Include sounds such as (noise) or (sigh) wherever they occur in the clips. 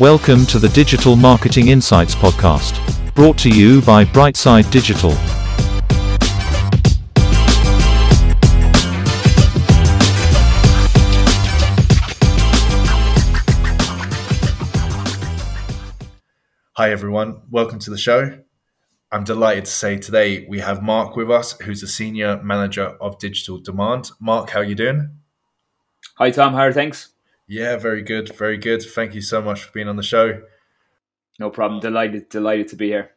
Welcome to the Digital Marketing Insights Podcast, brought to you by Brightside Digital. Hi, everyone. Welcome to the show. I'm delighted to say today we have Mark with us, who's a senior manager of digital demand. Mark, how are you doing? Hi, Tom. How are things? Yeah, very good, very good. Thank you so much for being on the show. No problem. Delighted, delighted to be here.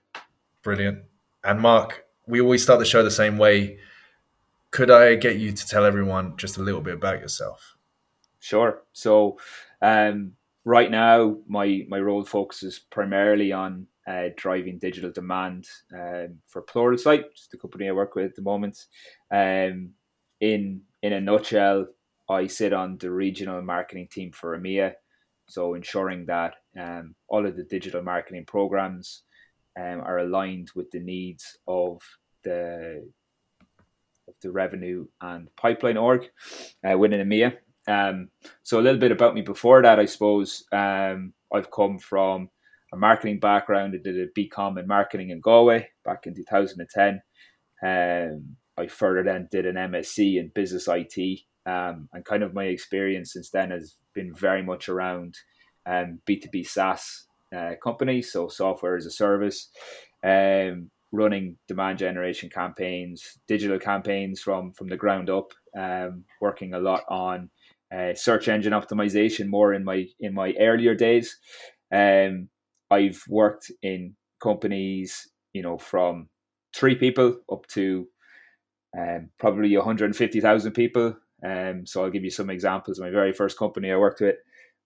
Brilliant. And Mark, we always start the show the same way. Could I get you to tell everyone just a little bit about yourself? Sure. So, um, right now, my my role focuses primarily on uh, driving digital demand um, for Pluralsight, just the company I work with at the moment. Um, in in a nutshell, I sit on the regional marketing team for EMEA, so ensuring that um, all of the digital marketing programs um, are aligned with the needs of the of the revenue and pipeline org uh, within EMEA. Um, so a little bit about me before that, I suppose. Um, I've come from a marketing background. I did a BCom in marketing in Galway back in 2010. Um, I further then did an MSc in business IT um, and kind of my experience since then has been very much around um, B2B SaaS uh, companies, so software as a service, um, running demand generation campaigns, digital campaigns from, from the ground up, um, working a lot on uh, search engine optimization more in my in my earlier days. Um, I've worked in companies, you know, from three people up to um, probably 150,000 people um, so I'll give you some examples. My very first company I worked with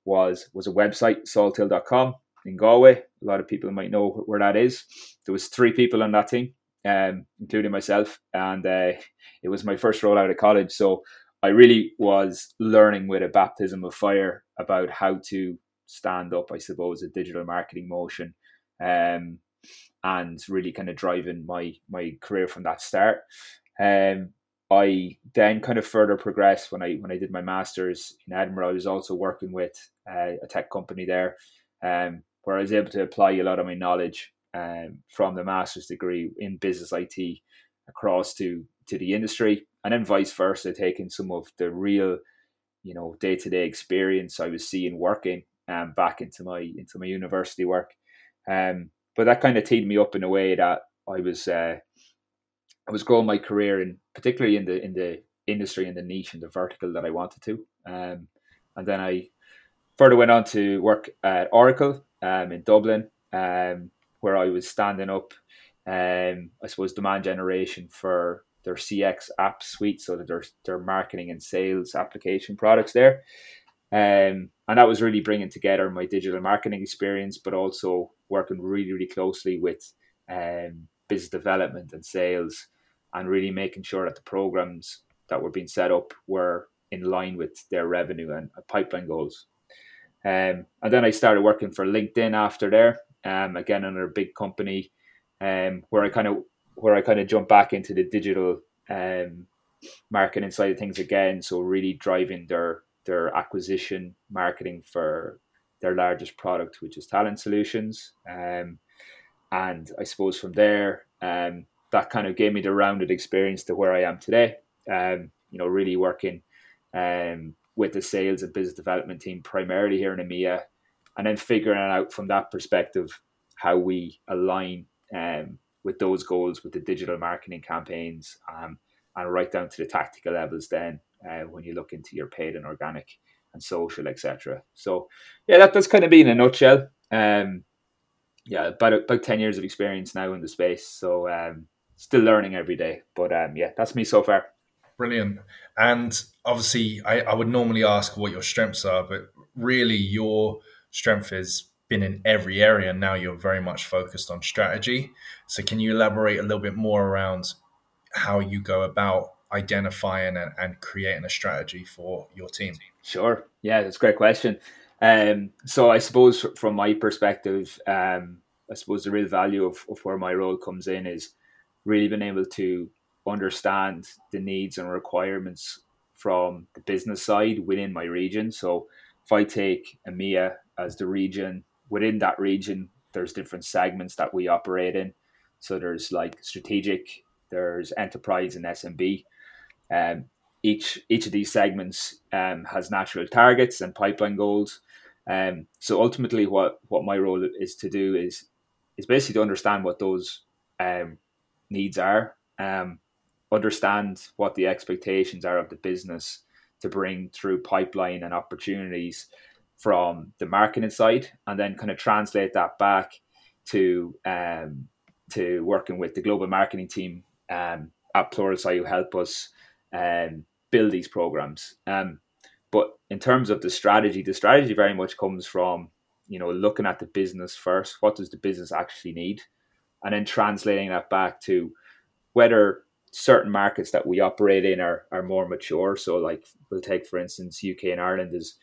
was was a website, salthill.com in Galway. A lot of people might know where that is. There was three people on that team, um, including myself, and uh, it was my first role out of college. So I really was learning with a baptism of fire about how to stand up, I suppose, a digital marketing motion, um, and really kind of driving my my career from that start. Um, I then kind of further progressed when I when I did my masters in Edinburgh. I was also working with uh, a tech company there, um, where I was able to apply a lot of my knowledge um, from the master's degree in business IT across to to the industry, and then vice versa, taking some of the real, you know, day to day experience I was seeing working um, back into my into my university work. Um, but that kind of teed me up in a way that I was uh, I was growing my career in particularly in the in the industry and the niche and the vertical that I wanted to. Um, and then I further went on to work at Oracle um, in Dublin, um, where I was standing up, um, I suppose, demand generation for their CX app suite, so that their their marketing and sales application products there. Um, and that was really bringing together my digital marketing experience, but also working really, really closely with um, business development and sales and really making sure that the programs that were being set up were in line with their revenue and pipeline goals. Um, and then I started working for LinkedIn after there, um, again another big company, um, where I kind of where I kind of jumped back into the digital um, marketing side of things again. So really driving their their acquisition marketing for their largest product, which is Talent Solutions. Um, and I suppose from there, um, that kind of gave me the rounded experience to where I am today. Um, you know, really working um, with the sales and business development team primarily here in EMEA, and then figuring out from that perspective how we align um, with those goals with the digital marketing campaigns um, and right down to the tactical levels then uh, when you look into your paid and organic and social etc so yeah that, that's kind of been a nutshell. Um, yeah about about 10 years of experience now in the space. So um, still learning every day. But um, yeah, that's me so far. Brilliant. And obviously, I, I would normally ask what your strengths are, but really, your strength has been in every area. And Now you're very much focused on strategy. So, can you elaborate a little bit more around how you go about identifying and, and creating a strategy for your team? Sure. Yeah, that's a great question. Um, so, I suppose from my perspective, um, I suppose the real value of, of where my role comes in is really been able to understand the needs and requirements from the business side within my region. So if I take EMEA as the region, within that region, there's different segments that we operate in. So there's like strategic, there's enterprise and SMB. Um, each each of these segments um, has natural targets and pipeline goals. Um, so ultimately, what what my role is to do is is basically to understand what those um, needs are, um, understand what the expectations are of the business to bring through pipeline and opportunities from the marketing side, and then kind of translate that back to um, to working with the global marketing team um, at Pluralsight who help us um, build these programs. Um, but in terms of the strategy, the strategy very much comes from you know looking at the business first. What does the business actually need, and then translating that back to whether certain markets that we operate in are, are more mature. So, like we'll take for instance, UK and Ireland is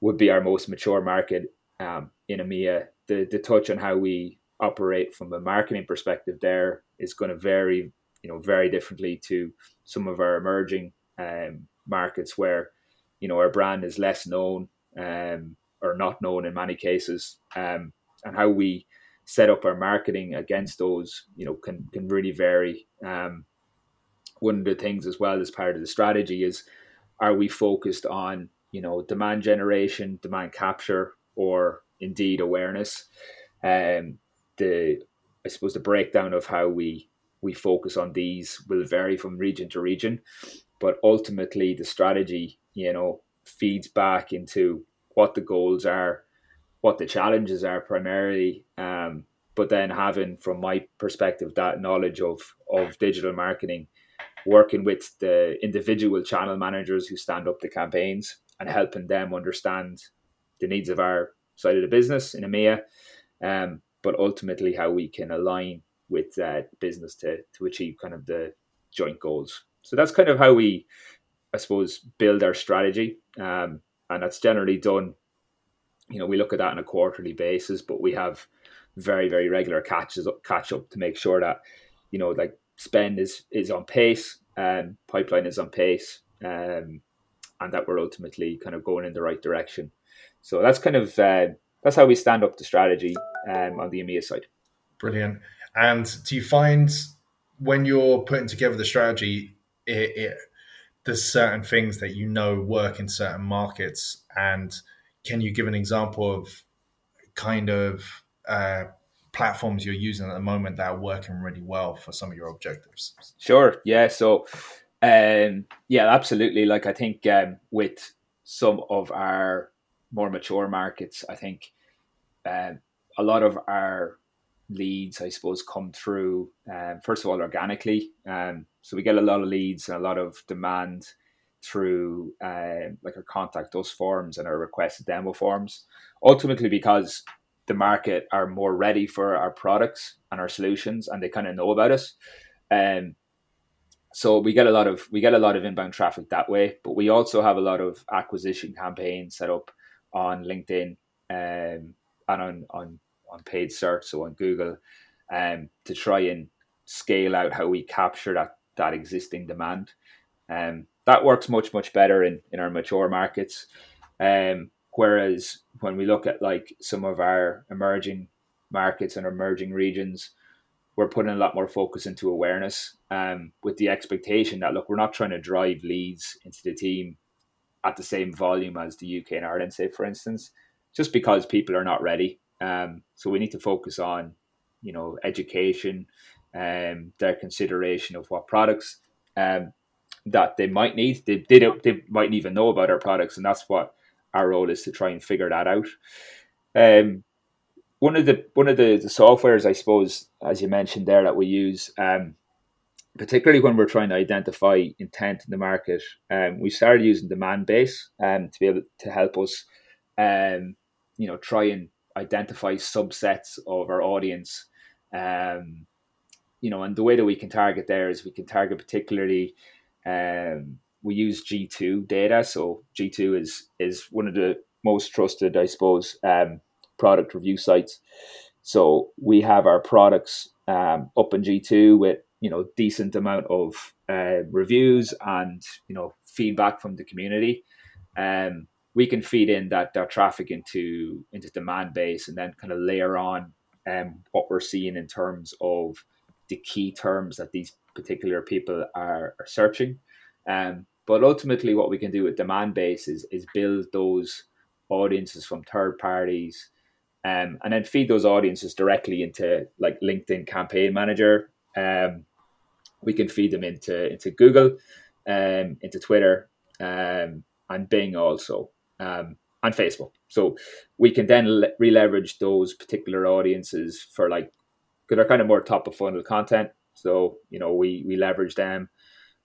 would be our most mature market um, in EMEA. The the touch on how we operate from a marketing perspective there is going to vary, you know, very differently to some of our emerging um, markets where, you know, our brand is less known um, or not known in many cases, um, and how we set up our marketing against those, you know, can can really vary. Um, one of the things as well as part of the strategy is, are we focused on you know demand generation, demand capture, or indeed awareness? Um, the I suppose the breakdown of how we we focus on these will vary from region to region, but ultimately the strategy, you know, feeds back into what the goals are, what the challenges are primarily, um, but then having, from my perspective, that knowledge of of digital marketing, working with the individual channel managers who stand up the campaigns and helping them understand the needs of our side of the business in EMEA, um, but ultimately how we can align with uh, business to to achieve kind of the joint goals. So that's kind of how we, I suppose, build our strategy, um, and that's generally done. You know, we look at that on a quarterly basis, but we have very very regular catches up, catch up to make sure that you know like spend is is on pace, and pipeline is on pace, um, and that we're ultimately kind of going in the right direction. So that's kind of uh, that's how we stand up the strategy um, on the EMEA side. Brilliant. And do you find when you're putting together the strategy, it, it, there's certain things that you know work in certain markets, and can you give an example of kind of uh, platforms you're using at the moment that are working really well for some of your objectives? Sure. Yeah. So, um, yeah, absolutely. Like I think um, with some of our more mature markets, I think um, a lot of our leads, I suppose, come through um, first of all organically. Um, so we get a lot of leads and a lot of demand through uh, like our contact us forms and our requested demo forms. Ultimately, because the market are more ready for our products and our solutions, and they kind of know about us. Um, so we get a lot of we get a lot of inbound traffic that way, but we also have a lot of acquisition campaigns set up on LinkedIn um, and on on on paid search, so on Google, um, to try and scale out how we capture that that existing demand. Um, that works much much better in in our mature markets. Um, whereas when we look at like some of our emerging markets and emerging regions, we're putting a lot more focus into awareness um, with the expectation that look, we're not trying to drive leads into the team at the same volume as the UK and Ireland, say for instance, just because people are not ready. Um, so we need to focus on, you know, education, um, their consideration of what products um, that they might need. They, they, don't, they mightn't even know about our products, and that's what our role is to try and figure that out. Um, one of the one of the, the softwares, I suppose, as you mentioned there, that we use, um, particularly when we're trying to identify intent in the market, um, we started using Demandbase um, to be able to help us, um, you know, try and identify subsets of our audience. Um, you know, and the way that we can target there is we can target particularly. Um, we use G two data, so G two is is one of the most trusted, I suppose, um, product review sites. So we have our products um, up in G two with you know decent amount of uh, reviews and you know feedback from the community. Um, we can feed in that, that traffic into into Demandbase and then kind of layer on um, what we're seeing in terms of the key terms that these particular people are, are searching. Um, but ultimately, what we can do with Demandbase is, is build those audiences from third parties um, and then feed those audiences directly into like LinkedIn Campaign Manager. Um, we can feed them into into Google, um, into Twitter, um, and Bing also, um, and Facebook. So we can then le- re-leverage those particular audiences for like, because they're kind of more top of funnel content. So you know we we leverage them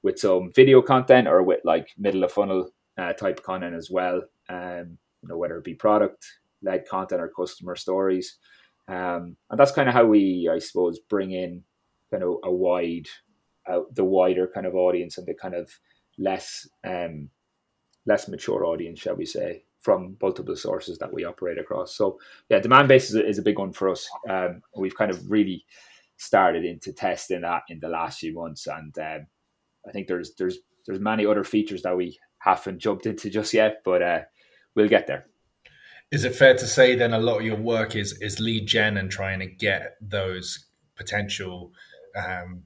with some video content or with like middle of funnel uh, type content as well. Um, you know whether it be product led content or customer stories, um, and that's kind of how we, I suppose, bring in kind of a wide, uh, the wider kind of audience and the kind of less um, less mature audience, shall we say, from multiple sources that we operate across. So yeah, Demandbase is a, is a big one for us. Um, we've kind of really started into testing that in the last few months, and um, I think there's there's there's many other features that we haven't jumped into just yet, but uh, we'll get there. Is it fair to say then a lot of your work is is lead gen and trying to get those potential um,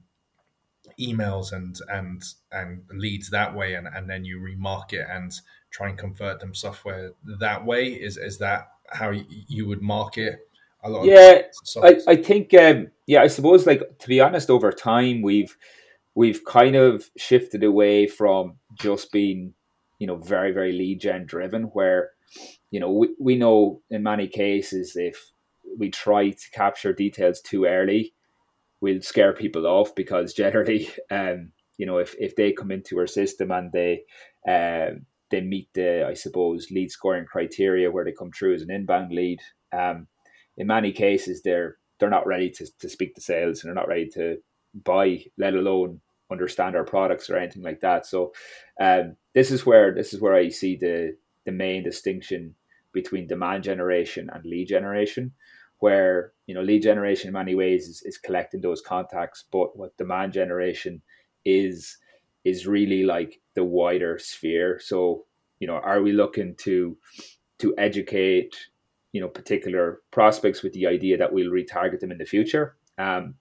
emails and and and leads that way, and, and then you remarket and try and convert them software that way? Is is that how you would market a lot? Yeah, I, I think um, yeah, I suppose like to be honest, over time we've we've kind of shifted away from just being you know very very lead gen driven where you know, we, we know in many cases if we try to capture details too early, we'll scare people off because (laughs) generally, um, you know, if, if they come into our system and they um, they meet the, I suppose, lead scoring criteria where they come through as an inbound lead, um, in many cases they're they're not ready to, to speak to sales and they're not ready to buy, let alone understand our products or anything like that. So um, this is where this is where I see the the main distinction between demand generation and lead generation where you know lead generation in many ways is, is collecting those contacts but what demand generation is is really like the wider sphere so you know are we looking to to educate you know particular prospects with the idea that we'll retarget them in the future. Um,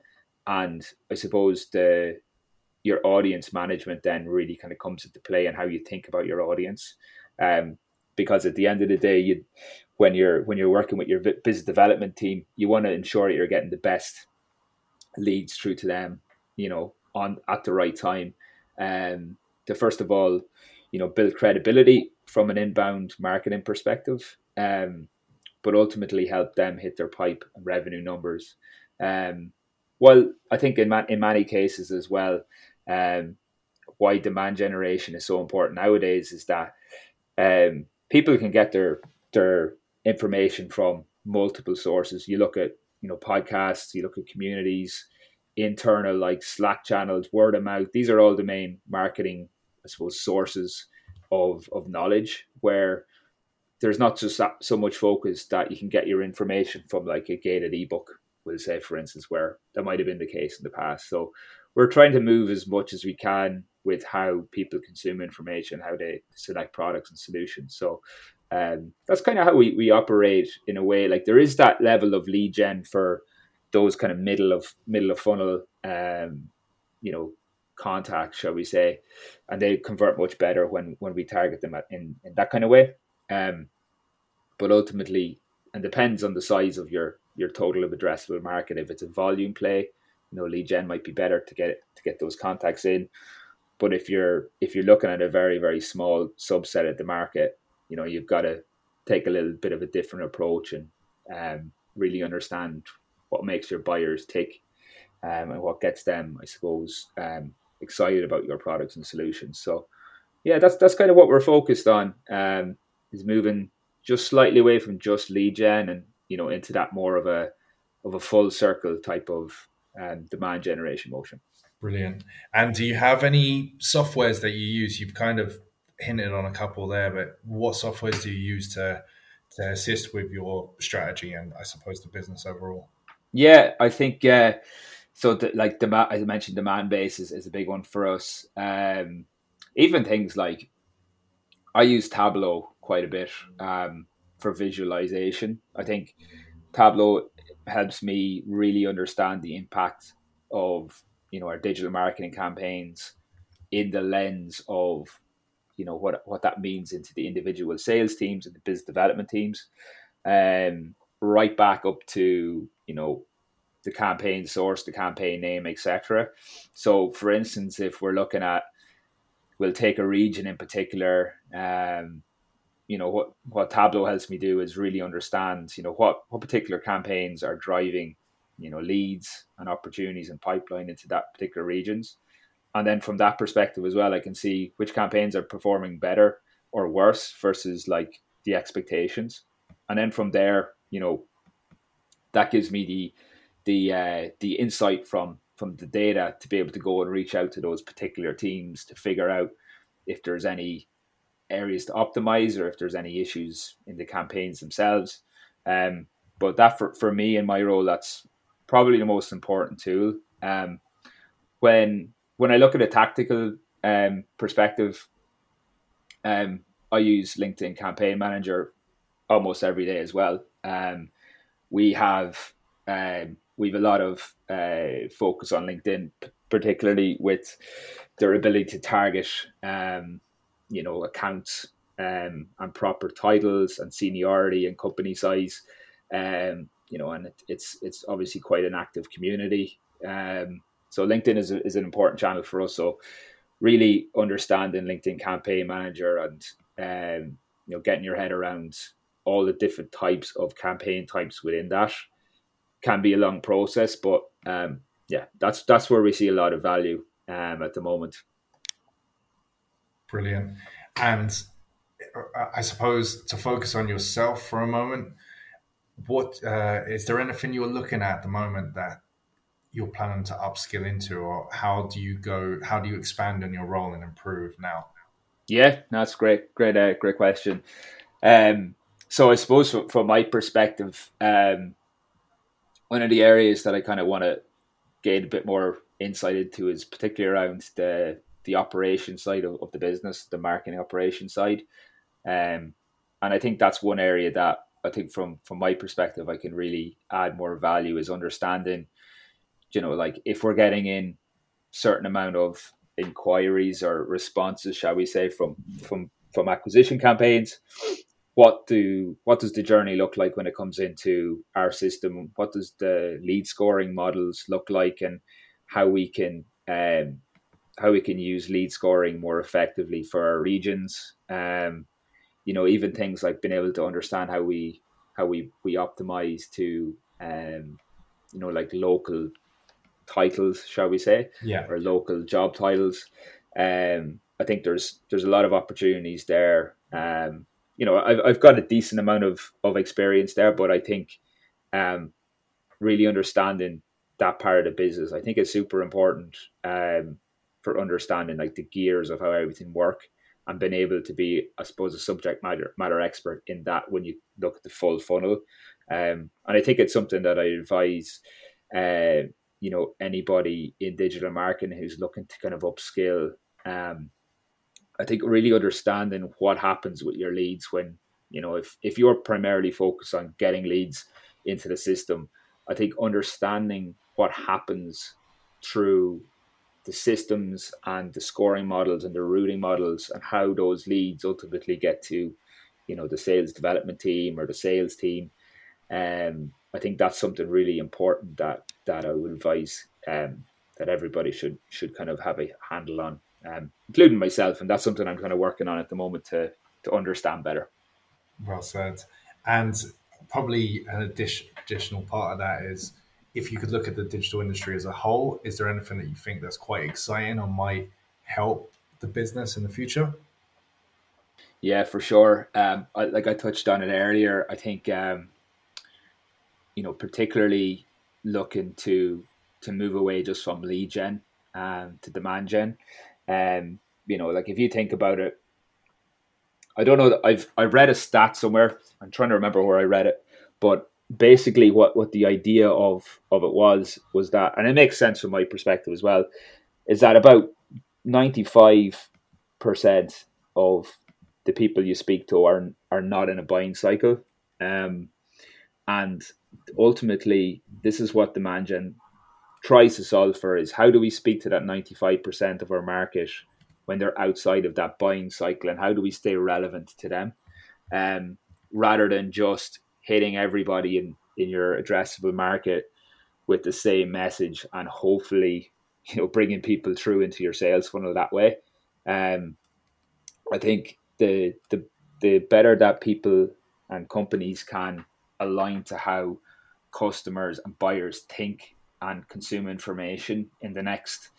and i suppose the your audience management then really kind of comes into play and how you think about your audience. Um, because at the end of the day, you when you're when you're working with your business development team, you want to ensure that you're getting the best leads through to them, you know, on at the right time. Um, to first of all, you know, build credibility from an inbound marketing perspective, um, but ultimately help them hit their pipe and revenue numbers. Um, well, I think in in many cases as well, um, why demand generation is so important nowadays is that um, people can get their their information from multiple sources. You look at you know podcasts, you look at communities, internal like Slack channels, word of mouth. These are all the main marketing, I suppose, sources of of knowledge where there's not just so much focus that you can get your information from like a gated ebook we'll say for instance where that might have been the case in the past so we're trying to move as much as we can with how people consume information, how they select products and solutions. So um, that's kind of how we, we operate in a way. Like there is that level of lead gen for those kind of middle of middle of funnel, um, you know, contacts, shall we say, and they convert much better when when we target them in in that kind of way. Um, but ultimately, and depends on the size of your your total of addressable market. If it's a volume play, you know, lead gen might be better to get to get those contacts in. But if you're if you're looking at a very very small subset of the market, you know you've got to take a little bit of a different approach and um, really understand what makes your buyers tick um, and what gets them, I suppose, um, excited about your products and solutions. So, yeah, that's that's kind of what we're focused on. Um, is moving just slightly away from just lead gen and you know into that more of a of a full circle type of um, demand generation motion. Brilliant. And do you have any softwares that you use? You've kind of hinted on a couple there, but what softwares do you use to to assist with your strategy and I suppose the business overall? Yeah, I think uh, so. The, like demand, as I mentioned, Demandbase is, is a big one for us. Um, even things like I use Tableau quite a bit um, for visualization. I think Tableau helps me really understand the impact of you know our digital marketing campaigns in the lens of you know what what that means into the individual sales teams and the business development teams, um, right back up to you know the campaign source, the campaign name, etc. So, for instance, if we're looking at, we'll take a region in particular. Um, you know what what Tableau helps me do is really understand you know what what particular campaigns are driving you know leads and opportunities and pipeline into that particular regions, and then from that perspective as well, I can see which campaigns are performing better or worse versus like the expectations, and then from there, you know, that gives me the the uh, the insight from from the data to be able to go and reach out to those particular teams to figure out if there's any areas to optimize or if there's any issues in the campaigns themselves. Um, but that for, for me in my role, that's probably the most important tool. Um, when when I look at a tactical um, perspective, um, I use LinkedIn Campaign Manager almost every day as well. Um, we have um, we've a lot of uh, focus on LinkedIn, particularly with their ability to target, um, you know, accounts um, and proper titles and seniority and company size. Um, you know, and it, it's it's obviously quite an active community. Um, so LinkedIn is a, is an important channel for us. So really understanding LinkedIn Campaign Manager and um, you know getting your head around all the different types of campaign types within that can be a long process, but um, yeah, that's that's where we see a lot of value um, at the moment. Brilliant, and uh, I suppose to focus on yourself for a moment, what uh, is there anything you're looking at at the moment that you're planning to upskill into, or how do you go? How do you expand on your role and improve now? Yeah, that's great, great, uh, great question. Um, so I suppose from, from my perspective, um, one of the areas that I kind of want to gain a bit more insight into is particularly around the the operation side of, of the business, the marketing operation side. Um, and I think that's one area that I think from from my perspective I can really add more value is understanding, you know, like if we're getting in certain amount of inquiries or responses, shall we say, from from from acquisition campaigns, what do what does the journey look like when it comes into our system? What does the lead scoring models look like, and how we can um, how we can use lead scoring more effectively for our regions? Um, you know, even things like being able to understand how we how we we optimize to um, you know like local titles, shall we say, yeah, or local job titles. Um, I think there's there's a lot of opportunities there. Um, you know, I've, I've got a decent amount of, of experience there, but I think um, really understanding that part of the business, I think is super important um, for understanding like the gears of how everything work and being able to be, I suppose, a subject matter matter expert in that when you look at the full funnel. Um, and I think it's something that I advise, uh, you know, anybody in digital marketing who's looking to kind of upskill um, I think really understanding what happens with your leads when you know if if you're primarily focused on getting leads into the system, I think understanding what happens through the systems and the scoring models and the routing models and how those leads ultimately get to you know the sales development team or the sales team um, I think that's something really important that that I would advise um, that everybody should should kind of have a handle on um, including myself. And that's something I'm kind of working on at the moment to to understand better. Well said. And probably an addition, additional part of that is if you could look at the digital industry as a whole, is there anything that you think that's quite exciting or might help the business in the future? Yeah, for sure. Um, I, like I touched on it earlier, I think um, you know, particularly looking to to move away just from lead gen um, to demand gen. Um, you know, like if you think about it, I don't know. I've I read a stat somewhere. I'm trying to remember where I read it, but basically, what what the idea of of it was was that, and it makes sense from my perspective as well, is that about ninety five percent of the people you speak to are are not in a buying cycle. Um, and ultimately, this is what the gen tries to solve for: is how do we speak to that ninety five percent of our market when they're outside of that buying cycle, and how do we stay relevant to them, um, rather than just hitting everybody in in your addressable market with the same message and hopefully you know bringing people through into your sales funnel that way. Um, I think the the the better that people and companies can align to how customers and buyers think and consume information in the next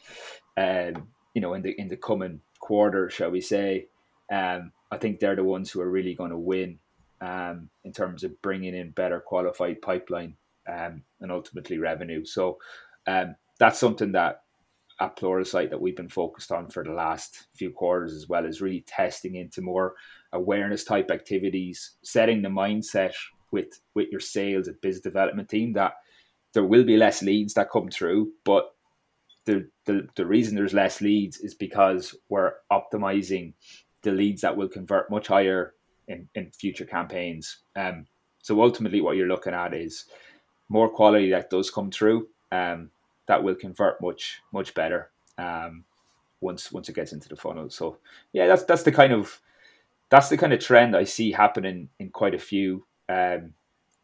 um, you know in the in the coming quarter shall we say um, i think they're the ones who are really going to win um, in terms of bringing in better qualified pipeline um, and ultimately revenue. So um, that's something that at Pluralsight that we've been focused on for the last few quarters as well is really testing into more awareness type activities, setting the mindset with with your sales and business development team that there will be less leads that come through, but the, the the reason there's less leads is because we're optimizing the leads that will convert much higher in, in future campaigns. Um, so ultimately, what you're looking at is more quality that does come through. Um, that will convert much much better um, once once it gets into the funnel. So yeah, that's that's the kind of that's the kind of trend I see happening in quite a few um,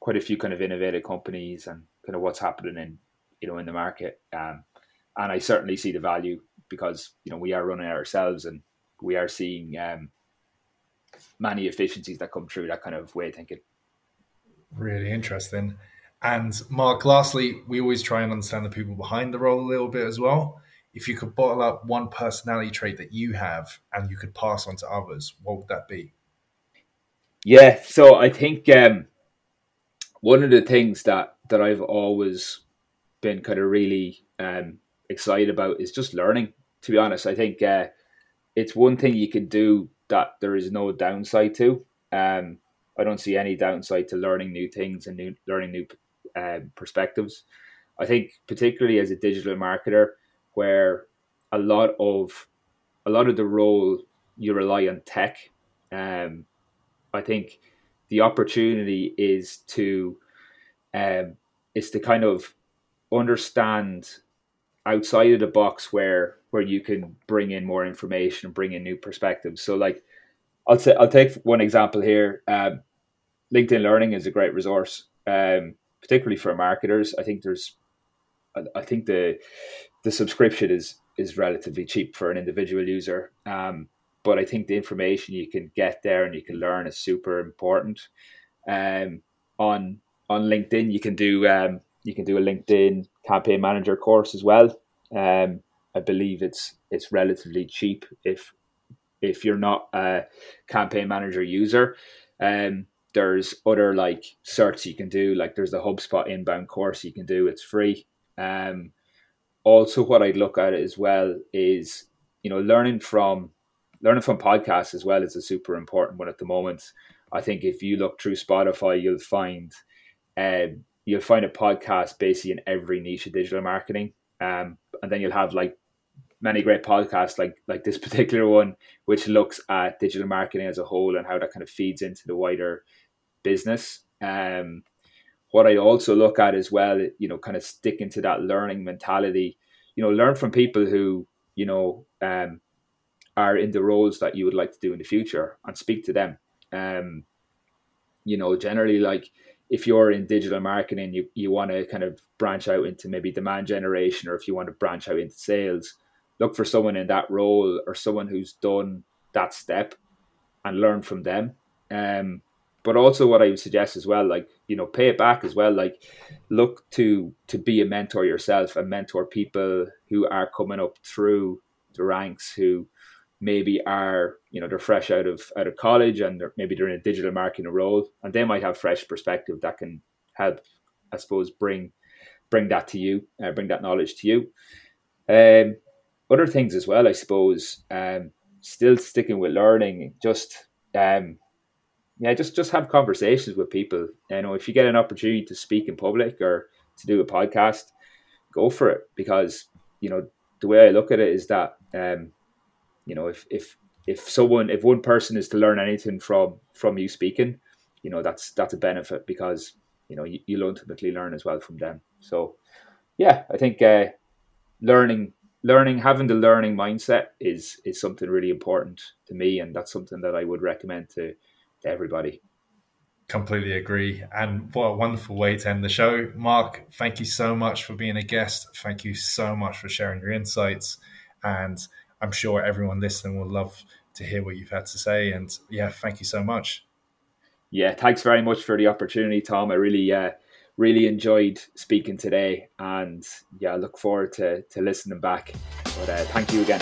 quite a few kind of innovative companies and kind of what's happening in you know in the market. Um, and I certainly see the value because you know we are running ourselves and we are seeing um, many efficiencies that come through that kind of way of thinking. Really interesting. And Mark, lastly, we always try and understand the people behind the role a little bit as well. If you could bottle up one personality trait that you have and you could pass on to others, what would that be? Yeah, so I think um, one of the things that that I've always been kind of really um, excited about is just learning. To be honest, I think uh, it's one thing you can do that there is no downside to. Um, I don't see any downside to learning new things and new, learning new um, perspectives. I think particularly as a digital marketer, where a lot of a lot of the role you rely on tech. Um, I think the opportunity is to um, is to kind of understand outside of the box where where you can bring in more information and bring in new perspectives. So like I'll say I'll take one example here. Um, LinkedIn Learning is a great resource. Um, particularly for marketers. I think there's, I, think the the subscription is is relatively cheap for an individual user. Um, but I think the information you can get there and you can learn is super important. Um, on on LinkedIn, you can do um, you can do a LinkedIn campaign manager course as well. Um, I believe it's it's relatively cheap if if you're not a campaign manager user. Um, there's other like certs you can do, like there's the HubSpot inbound course you can do. It's free. Um, also, what I'd look at as well is you know learning from learning from podcasts as well is a super important one at the moment. I think if you look through Spotify, you'll find um, you'll find a podcast basically in every niche of digital marketing, um, and then you'll have like many great podcasts like like this (laughs) particular one, which looks at digital marketing as a whole and how that kind of feeds into the wider business. Um, what I also look at as well, you know, kind of sticking to that learning mentality, you know, learn from people who, you know, um, are in the roles that you would like to do in the future and speak to them. Um, you know, generally like if you're in digital marketing, you, you want to kind of branch out into maybe demand generation, or if you want to branch out into sales, look for someone in that role or someone who's done that step and learn from them. Um, but also what I would suggest as well, like you know, pay it back as well. Like look to to be a mentor yourself and mentor people who are coming up through the ranks who maybe are you know they're fresh out of out of college and they're, maybe they're in a digital marketing role and they might have fresh perspective that can help I suppose bring bring that to you uh, bring that knowledge to you um, other things as well I suppose um, still sticking with learning just um, yeah, just just have conversations with people. You know, if you get an opportunity to speak in public or to do a podcast, go for it because you know the way I look at it is that um, you know if if if someone, if one person is to learn anything from from you speaking, you know that's that's a benefit because you know you, will ultimately learn as well from them. So yeah, I think uh, learning learning having the learning mindset is is something really important to me, and that's something that I would recommend to to everybody. Completely agree. And what a wonderful way to end the show. Mark, thank you so much for being a guest. Thank you so much for sharing your insights. And I'm sure everyone listening will love to hear what you've had to say. And yeah, thank you so much. Yeah, thanks very much for the opportunity, Tom. I really, uh, really enjoyed speaking today. And yeah, I look forward to, to listening back. But uh, thank you again.